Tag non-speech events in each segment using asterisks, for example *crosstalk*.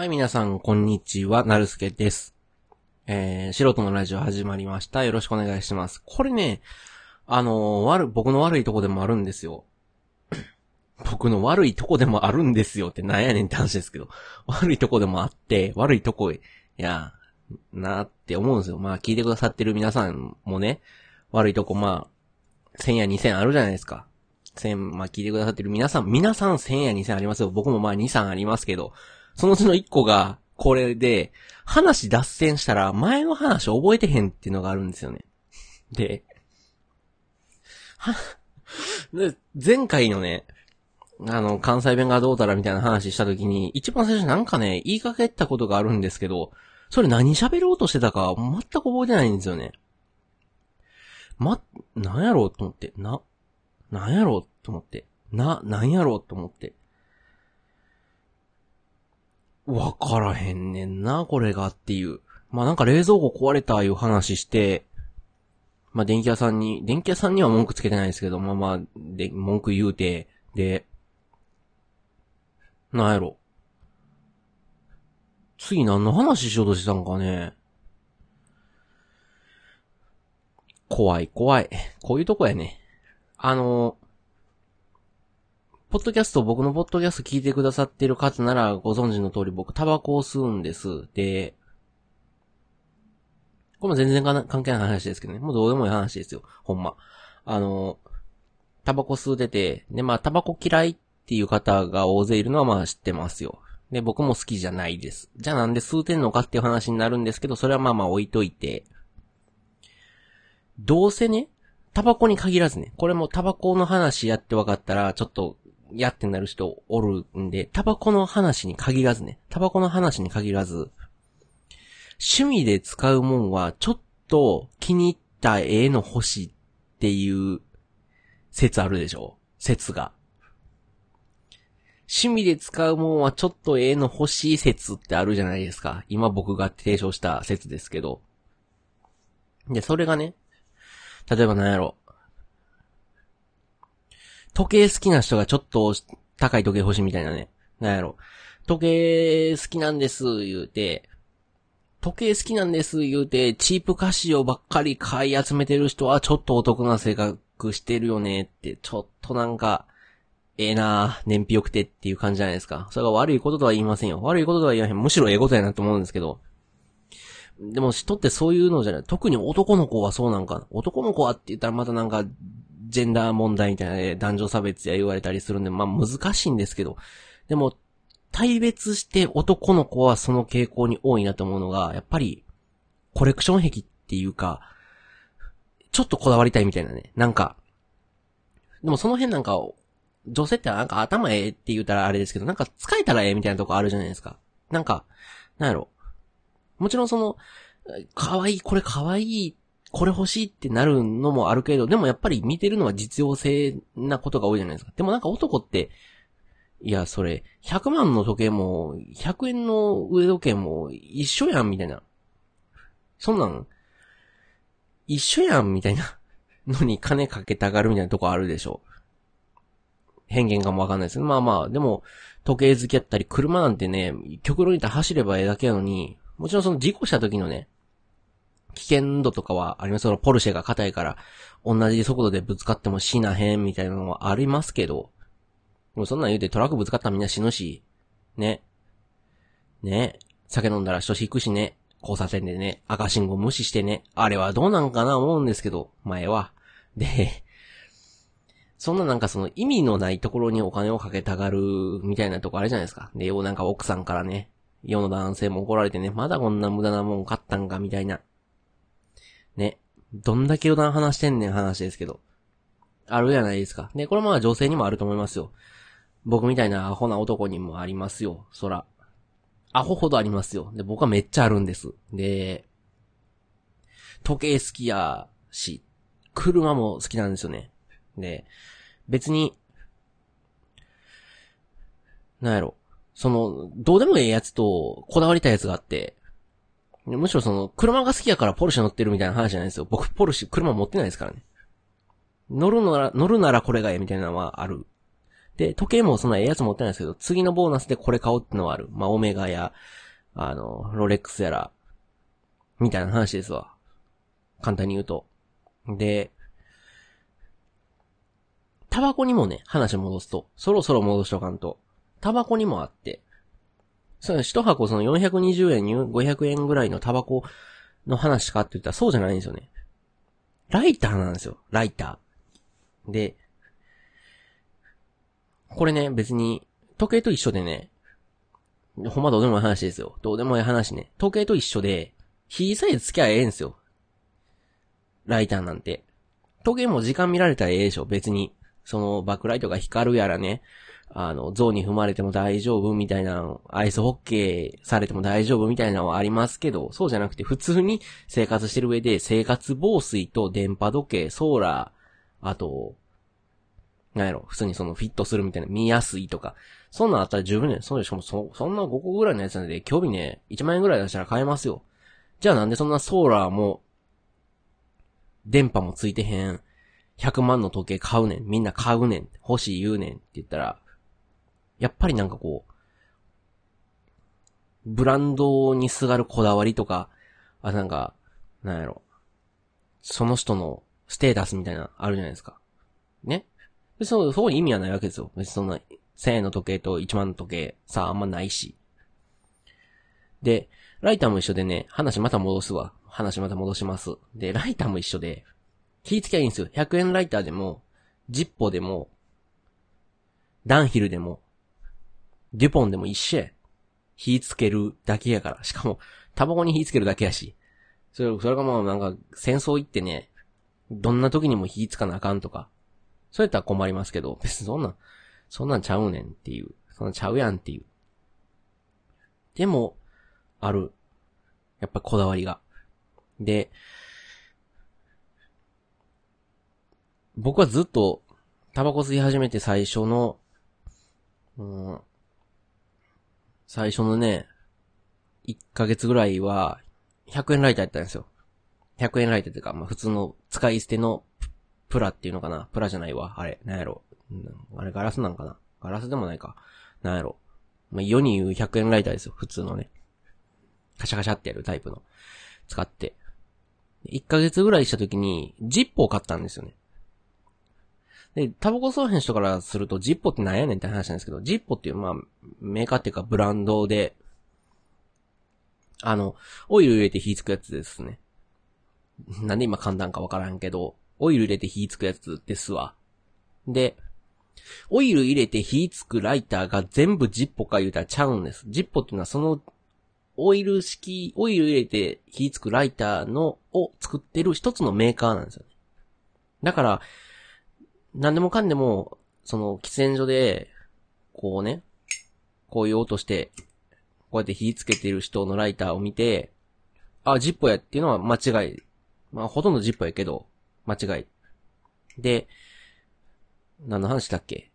はい、皆さん、こんにちは、なるすけです。えー、素人のラジオ始まりました。よろしくお願いします。これね、あのー悪、僕の悪いとこでもあるんですよ。*clears throat* 僕の悪いとこでもあるんですよってなんやねんって話ですけど、悪いとこでもあって、悪いとこ、いや、なーって思うんですよ。まあ、聞いてくださってる皆さんもね、悪いとこ、まあ、1000や2000あるじゃないですか。1000、まあ、聞いてくださってる皆さん、皆さん1000や2000ありますよ。僕もまあ2、3ありますけど、そのうちの1個が、これで、話脱線したら、前の話覚えてへんっていうのがあるんですよね。で、は、で前回のね、あの、関西弁がどうたらみたいな話した時に、一番最初なんかね、言いかけたことがあるんですけど、それ何喋ろうとしてたか全く覚えてないんですよね。ま、なんやろうと思って、な、なんやろうと思って、な、なんやろうと思って。わからへんねんな、これがっていう。まあなんか冷蔵庫壊れたいう話して、まあ電気屋さんに、電気屋さんには文句つけてないですけど、まあまあ、で、文句言うて、で、なんやろ。次何の話しようとしてたんかね。怖い怖い。こういうとこやね。あの、ポッドキャスト、僕のポッドキャスト聞いてくださっている方ならご存知の通り僕タバコを吸うんです。で、これも全然関係ない話ですけどね。もうどうでもいい話ですよ。ほんま。あの、タバコ吸うてて、で、まあ、タバコ嫌いっていう方が大勢いるのはまあ知ってますよ。で、僕も好きじゃないです。じゃあなんで吸うてんのかっていう話になるんですけど、それはまあまあ置いといて、どうせね、タバコに限らずね、これもタバコの話やって分かったら、ちょっと、やってなる人おるんで、タバコの話に限らずね、タバコの話に限らず、趣味で使うもんは、ちょっと気に入った絵の星っていう説あるでしょ？説が。趣味で使うもんはちょっと絵の欲しい説ってあるじゃないですか。今僕が提唱した説ですけど。で、それがね、例えば何やろ。時計好きな人がちょっと高い時計欲しいみたいなね。なんやろ。時計好きなんです、言うて、時計好きなんです、言うて、チープカシオばっかり買い集めてる人はちょっとお得な性格してるよねって、ちょっとなんか、ええなぁ、燃費良くてっていう感じじゃないですか。それが悪いこととは言いませんよ。悪いこととは言わへん。むしろええことやなと思うんですけど。でも人ってそういうのじゃない。特に男の子はそうなんか。男の子はって言ったらまたなんか、ジェンダー問題みたいなね、男女差別や言われたりするんで、まあ難しいんですけど。でも、対別して男の子はその傾向に多いなと思うのが、やっぱり、コレクション癖っていうか、ちょっとこだわりたいみたいなね。なんか、でもその辺なんか、女性ってなんか頭ええって言ったらあれですけど、なんか使えたらええみたいなとこあるじゃないですか。なんか、なんやろ。もちろんその、かわいい、これかわいい、これ欲しいってなるのもあるけど、でもやっぱり見てるのは実用性なことが多いじゃないですか。でもなんか男って、いや、それ、100万の時計も、100円の腕時計も一緒やん、みたいな。そんなん、一緒やん、みたいな *laughs* のに金かけたがるみたいなとこあるでしょ。偏見かもわかんないですけど、まあまあ、でも、時計好きやったり、車なんてね、極論言ったら走ればええだけなのに、もちろんその事故した時のね、危険度とかはあります。そのポルシェが硬いから、同じ速度でぶつかっても死なへんみたいなのはありますけど、でもそんなん言うてトラックぶつかったらみんな死ぬし、ね。ね。酒飲んだら人引くしね。交差点でね。赤信号無視してね。あれはどうなんかな思うんですけど、前は。で、そんななんかその意味のないところにお金をかけたがるみたいなとこあるじゃないですか。で、ようなんか奥さんからね、世の男性も怒られてね、まだこんな無駄なもん買ったんかみたいな。ね。どんだけ余談話してんねん話ですけど。あるじゃないですか。で、これまあ女性にもあると思いますよ。僕みたいなアホな男にもありますよ。そら。アホほどありますよ。で、僕はめっちゃあるんです。で、時計好きやし、車も好きなんですよね。で、別に、なんやろ。その、どうでもええやつと、こだわりたいやつがあって、むしろその、車が好きやからポルシェ乗ってるみたいな話じゃないですよ。僕、ポルシェ、車持ってないですからね。乗るなら、乗るならこれがええみたいなのはある。で、時計もそんなええやつ持ってないですけど、次のボーナスでこれ買おうってのはある。まあ、オメガや、あの、ロレックスやら、みたいな話ですわ。簡単に言うと。で、タバコにもね、話戻すと、そろそろ戻しとかんと、タバコにもあって、その一箱その420円500円ぐらいのタバコの話かって言ったらそうじゃないんですよね。ライターなんですよ。ライター。で、これね、別に、時計と一緒でね、ほんまどうでもいい話ですよ。どうでもいい話ね。時計と一緒で、火さえつきゃええんすよ。ライターなんて。時計も時間見られたらええでしょ、別に。その、バックライトが光るやらね、あの、像に踏まれても大丈夫みたいな、アイスホッケーされても大丈夫みたいなのはありますけど、そうじゃなくて普通に生活してる上で生活防水と電波時計、ソーラー、あと、なんやろ、普通にそのフィットするみたいな、見やすいとか、そんなんあったら十分ね。そうでしかもそ、そんな5個ぐらいのやつなんで、興味ね、1万円ぐらい出したら買えますよ。じゃあなんでそんなソーラーも、電波もついてへん、100万の時計買うねん。みんな買うねん。欲しい言うねんって言ったら、やっぱりなんかこう、ブランドにすがるこだわりとか、あ、なんか、なんやろ。その人のステータスみたいな、あるじゃないですか。ね？で、そう、そう意味はないわけですよ。別にそんな、1000円の時計と1万の時計、さあ、あんまないし。で、ライターも一緒でね、話また戻すわ。話また戻します。で、ライターも一緒で、気ぃつきゃいいんですよ。100円ライターでも、ジッポでも、ダンヒルでも、デュポンでも一緒や。火つけるだけやから。しかも、タバコに火つけるだけやし。それ、それがもうなんか、戦争行ってね、どんな時にも火つかなあかんとか。そうやったら困りますけど、別にそんな、そんなんちゃうねんっていう。そんなんちゃうやんっていう。でも、ある。やっぱこだわりが。で、僕はずっと、タバコ吸い始めて最初の、うん、最初のね、1ヶ月ぐらいは、100円ライターやったんですよ。100円ライターっていうか、まあ普通の使い捨てのプラっていうのかなプラじゃないわ。あれ、なんやろ。あれガラスなんかなガラスでもないか。なんやろ。まあ世に言う100円ライターですよ。普通のね。カシャカシャってやるタイプの。使って。1ヶ月ぐらいした時に、ジッポを買ったんですよね。で、タバコ吸わへん人からすると、ジッポってなんやねんって話なんですけど、ジッポっていう、まあ、メーカーっていうかブランドで、あの、オイル入れて火つくやつですね。なんで今簡単かわからんけど、オイル入れて火つくやつですわ。で、オイル入れて火つくライターが全部ジッポか言うたらちゃうんです。ジッポっていうのはその、オイル式、オイル入れて火つくライターの、を作ってる一つのメーカーなんですよね。だから、何でもかんでも、その、喫煙所で、こうね、こういう音して、こうやって火つけてる人のライターを見て、あ、ジッポやっていうのは間違い。まあ、ほとんどジッポやけど、間違い。で、何の話だっけ？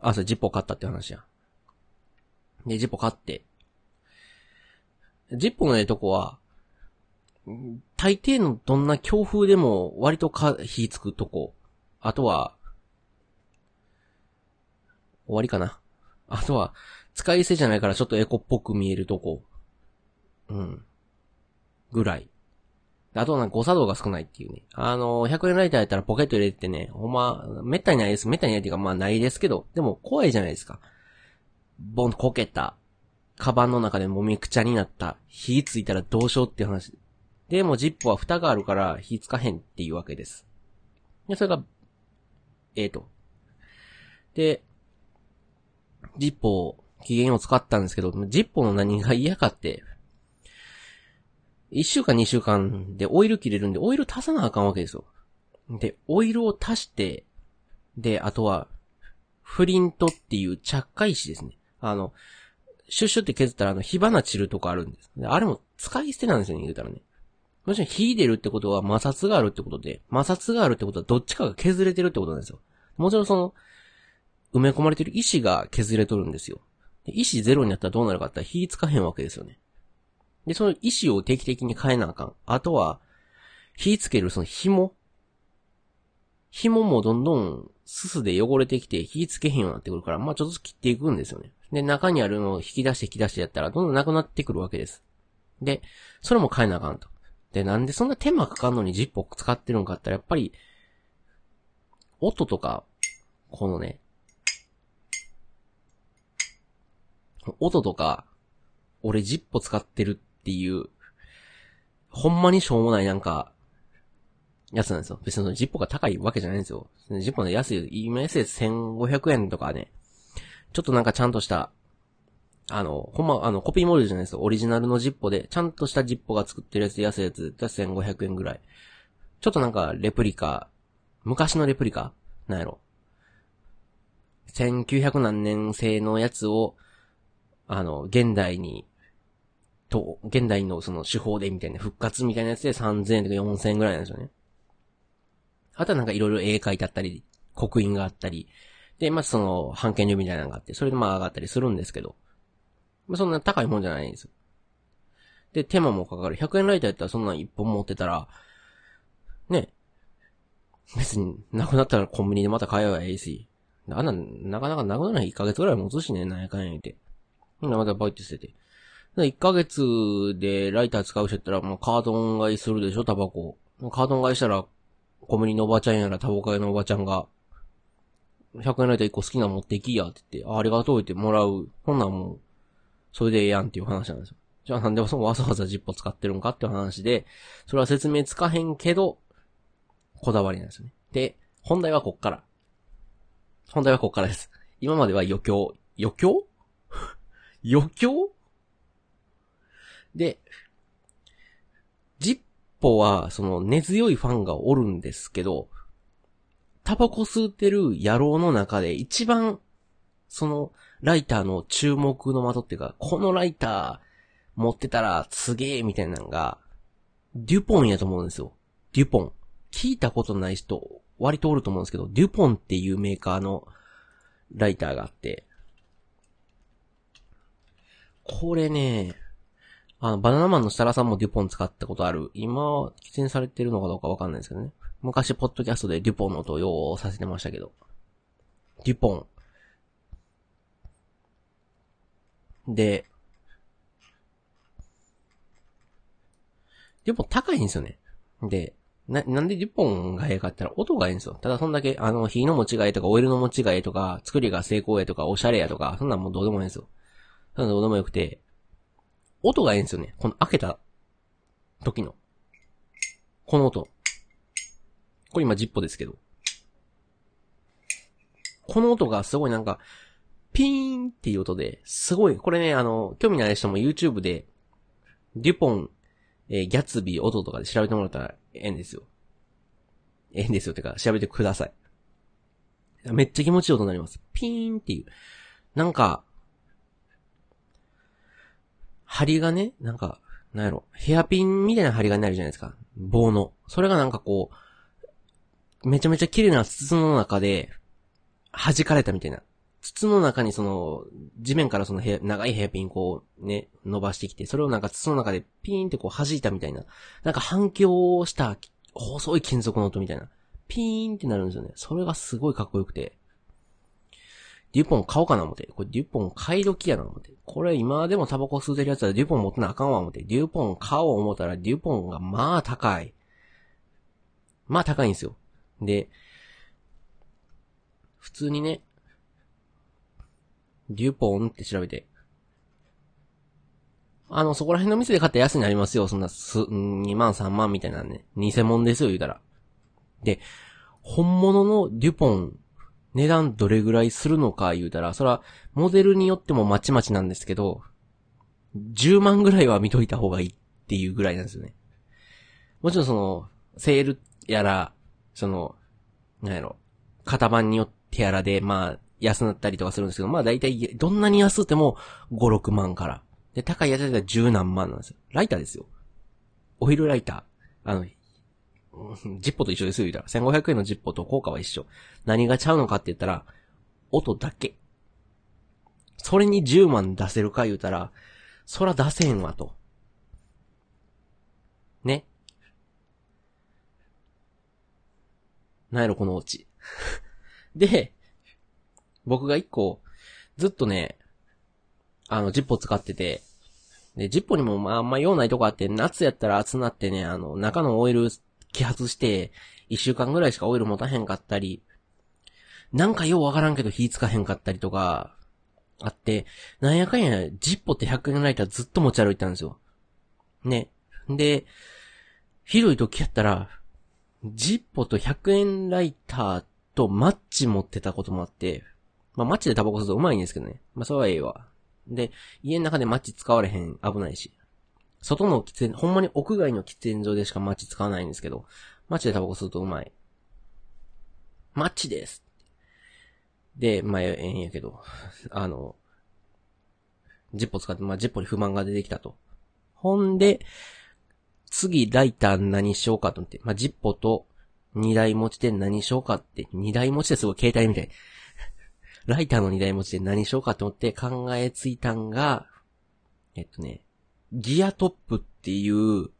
あ、それジッポ買ったって話や。で、ジッポ買って。ジッポのええとこは、大抵のどんな強風でも割とか、火つくとこ。あとは、終わりかな。あとは、使い捨てじゃないからちょっとエコっぽく見えるとこ。うん。ぐらい。あとなんか誤作動が少ないっていうね。あの、100円ライターやったらポケット入れてね、ほんま、めったにないです。めったにないっていうか、まあないですけど、でも怖いじゃないですか。ボンとこけた。カバンの中でもみくちゃになった。火ついたらどうしようっていう話。でもジップは蓋があるから火つかへんっていうわけです。で、それが、ええー、と。で、ジッポー、機嫌を使ったんですけど、ジッポーの何が嫌かって、一週間二週間でオイル切れるんで、オイル足さなあかんわけですよ。で、オイルを足して、で、あとは、フリントっていう着火石ですね。あの、シュッシュって削ったらあの火花散るとこあるんです。であれも使い捨てなんですよね、言うたらね。もちろん火出るってことは摩擦があるってことで、摩擦があるってことはどっちかが削れてるってことなんですよ。もちろんその、埋め込まれてる石が削れとるんですよ。石ゼロになったらどうなるかって火つかへんわけですよね。で、その石を定期的に変えなあかん。あとは、火つけるその紐。紐もどんどんすすで汚れてきて火つけへんようになってくるから、まあちょっとずつ切っていくんですよね。で、中にあるのを引き出して引き出してやったら、どんどんなくなってくるわけです。で、それも変えなあかんと。で、なんでそんな手間かかんのにジッポ使ってるんかったら、やっぱり、音とか、このね、音とか、俺ジッポ使ってるっていう、ほんまにしょうもないなんか、やつなんですよ。別にそのジッポが高いわけじゃないんですよ。ジッポの安い、今安い1500円とかね、ちょっとなんかちゃんとした、あの、ほんま、あの、コピーモデルじゃないですよ。オリジナルのジッポで、ちゃんとしたジッポが作ってるやつ安いやつ、1500円ぐらい。ちょっとなんか、レプリカ、昔のレプリカ？なんやろ。1900何年製のやつを、あの、現代に、と、現代のその手法でみたいな、復活みたいなやつで3000円とか4000円ぐらいなんですよね。あとはなんかいろいろ絵描いてあったり、刻印があったり、で、まあ、その、半券料みたいなのがあって、それでまあ上がったりするんですけど、まあ、そんな高いもんじゃないんですよ。で、手間もかかる。100円ライターやったらそんなん1本持ってたら、ね、別に、なくなったらコンビニでまた買えばいいし、あんな、なかなかなくならない？1ヶ月ぐらい持つしね、なんやかんや言うて。ほんなまたバイト捨てて。1ヶ月でライター使う人やったら、もうカートン買いするでしょ、タバコ。カートン買いしたら、コンビニのおばちゃんやらタバコ屋のおばちゃんが、100円ライター1個好きなの持ってきやって言って、あありがとうってもらう。ほんなんもう、それでええやんっていう話なんですよ。じゃあなんでそのわざわざジッポ使ってるんかっていう話で、それは説明つかへんけど、こだわりなんですよね。で、本題はこっから。本題はこっからです。今までは余興。余興？余興？で、ジッポは、その根強いファンがおるんですけど、タバコ吸ってる野郎の中で一番、その、ライターの注目の的っていうか、このライター持ってたらすげえみたいなのが、デュポンやと思うんですよ。デュポン。聞いたことない人、割とおると思うんですけど、デュポンっていうメーカーのライターがあって、これね、あの、バナナマンの設楽さんもデュポン使ったことある。今、出演されてるのかどうかわかんないですけどね。昔、ポッドキャストでデュポンの音を用させてましたけど。デュポン。で、デュポン高いんですよね。で、な、なんでデュポンがええかって言ったら音がいいんですよ。ただそんだけ、あの、火の持ちがえとか、オイルの持ちがえとか、作りが成功やとか、おしゃれやとか、そんなんもうどうでもいいんですよ。そんなどうでもよくて、音がいいんですよね。この開けた時の。この音。これ今ジッポですけど。この音がすごいなんか、ピーンっていう音で、すごい、これね、あの、興味ない人も YouTube で、デュポン、えー、ギャツビー音とかで調べてもらったらええんですよ。ええんですよっ。てか、調べてください。めっちゃ気持ちいい音になります。ピーンっていう。なんか、針がね、なんか、なんやろ、ヘアピンみたいな針がなるじゃないですか。棒の。それがなんかこう、めちゃめちゃ綺麗な筒の中で、弾かれたみたいな。筒の中にその、地面からその長いヘアピンこうね、伸ばしてきて、それをなんか筒の中でピーンってこう弾いたみたいな。なんか反響した細い金属の音みたいな。ピーンってなるんですよね。それがすごいかっこよくて。デュポン買おうかな思って。これデュポン買い時やな思って。これ今でもタバコ吸うてるやつはデュポン持ってなあかんわ思って。デュポン買おう思ったらデュポンがまあ高い。まあ高いんですよ。で、普通にね、デュポンって調べて。あの、そこら辺の店で買ったら安になりますよ。そんな、す、2万3万みたいなね。偽物ですよ、言うたら。で、本物のデュポン、値段どれぐらいするのか言うたら、そら、モデルによってもまちまちなんですけど、10万ぐらいは見といた方がいいっていうぐらいなんですよね。もちろんその、セールやら、その、なんやろ、型番によってやらで、まあ、安なったりとかするんですけど、まあ大体、どんなに安くても5、6万から。で、高いやつだったら10何万なんですよ。ライターですよ。オイルライター。あの、ジッポと一緒ですよ、言うたら。1500円のジッポと効果は一緒。何がちゃうのかって言ったら、音だけ。それに10万出せるか言うたら、そら出せんわと。ね。なんやろ、このオチ。*laughs* で、僕が一個、ずっとね、あの、ジッポ使ってて、で、ジッポにもまああんま用ないとこあって、夏やったら暑なってね、あの、中のオイル揮発して、一週間ぐらいしかオイル持たへんかったり、なんかようわからんけど火つかへんかったりとか、あって、なんやかんや、ジッポって100円ライターずっと持ち歩いたんですよ。ね。で、ひどい時やったら、ジッポと100円ライターとマッチ持ってたこともあって、まあマッチでタバコ吸うとうまいんですけどね。まあそれはええわ。で、家の中でマッチ使われへん、危ないし。外の喫煙、ほんまに屋外の喫煙所でしかマッチ使わないんですけど、マッチでタバコ吸うとうまい。マッチですで、まあ、ええんやけど、*laughs* あの、ジッポ使って、まあ、ジッポに不満が出てきたと。ほんで、次、ライター何しようかと思って、まあ、ジッポと二台持ちで何しようかって、二台持ちですごい携帯みたい。*laughs* ライターの二台持ちで何しようかと思って考えついたんが、えっとね、ギアトップっていう、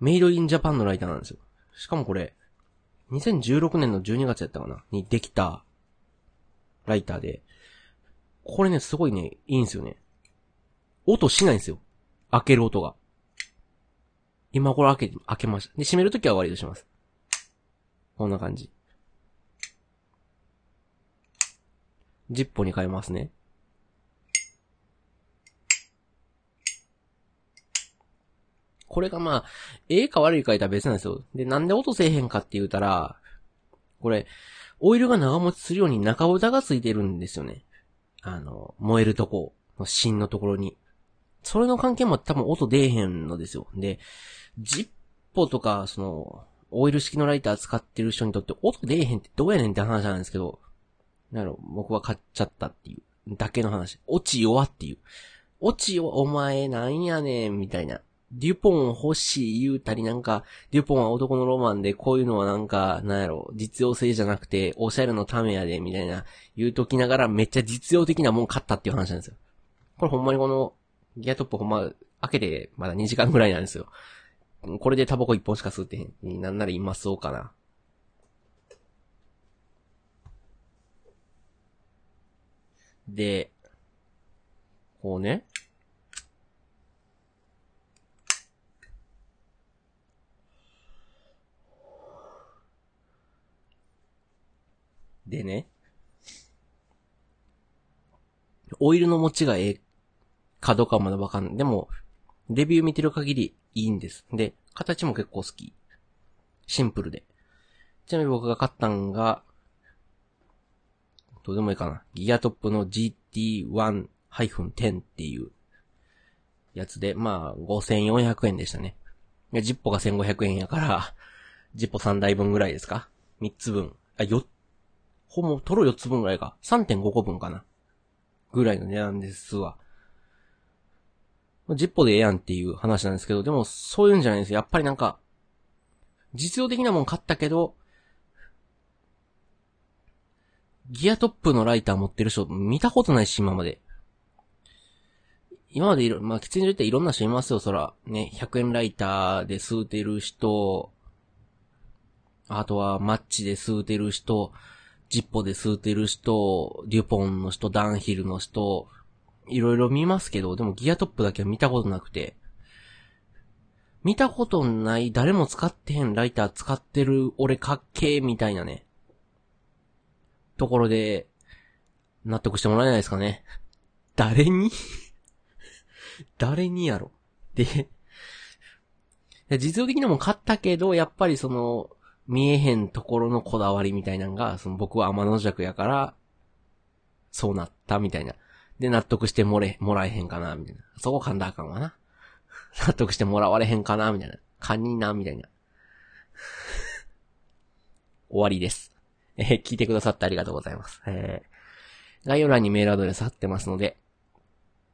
メイドインジャパンのライターなんですよ。しかもこれ、2016年の12月やったかな？にできた、ライターで、これね、すごいね、いいんですよね。音しないんですよ。開ける音が。今これ開け、開けました。で、閉めるときは終わりとします。こんな感じ。ジッポに変えますね。これがまあ、ええか悪いか言ったら別なんですよ。で、なんで音せえへんかって言うたら、これ、オイルが長持ちするように中蓋がついてるんですよね。あの、燃えるとこの芯のところに。それの関係も多分音出えへんのですよ。で、ジッポとか、その、オイル式のライター使ってる人にとって音出えへんってどうやねんって話なんですけど、なる僕は買っちゃったっていう、だけの話。落ち弱っていう。落ち弱お前なんやねん、みたいな。デュポン欲しい言うたりなんか、デュポンは男のロマンで、こういうのはなんか、なんやろ、実用性じゃなくて、おしゃれのためやで、みたいな、言うときながらめっちゃ実用的なもん買ったっていう話なんですよ。これほんまにこの、ギアトップほんま、開けてまだ2時間ぐらいなんですよ。これでタバコ1本しか吸ってへん。なんなら今吸おうかな。で、こうね。でね、オイルの持ちがええかどうかはまだわかんない。でも、レビュー見てる限りいいんです。で、形も結構好き。シンプルで。ちなみに僕が買ったんが、どうでもいいかな。ギアトップの GT1-10 っていうやつで、まあ、5400円でしたね。ジッポが1500円やから、ジッポ3台分ぐらいですか ?3 つ分。あ、4ほぼ、トロ4つ分ぐらいか。3.5個分かな。ぐらいの値段ですわ。ジッポでええやんっていう話なんですけど、でもそういうんじゃないですよ。やっぱりなんか、実用的なもん買ったけど、ギアトップのライター持ってる人見たことないし、今まで。今までいろ、まあ、喫煙所っていろんな人いますよ、そら。ね、100円ライターで吸うてる人、あとはマッチで吸うてる人、ジッポで吸うてる人、デュポンの人、ダンヒルの人、いろいろ見ますけど、でもギアトップだけは見たことなくて、見たことない、誰も使ってへんライター使ってる俺かっけーみたいなね、ところで、納得してもらえないですかね。誰に？*laughs* 誰にやろ。で、実用的なもん買ったけど、やっぱりその、見えへんところのこだわりみたいなのが、その僕は天の弱やから、そうなったみたいな。で、納得してもれ、もらえへんかな、みたいな。そこ噛んだあかんわな。*laughs* 納得してもらわれへんかな、みたいな。堪忍な、みたいな。*laughs* 終わりです。えー、聞いてくださってありがとうございます。えー、概要欄にメールアドレス貼ってますので、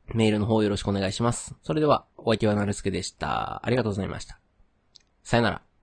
メールの方よろしくお願いします。それでは、お相手はなるすけでした。ありがとうございました。さよなら。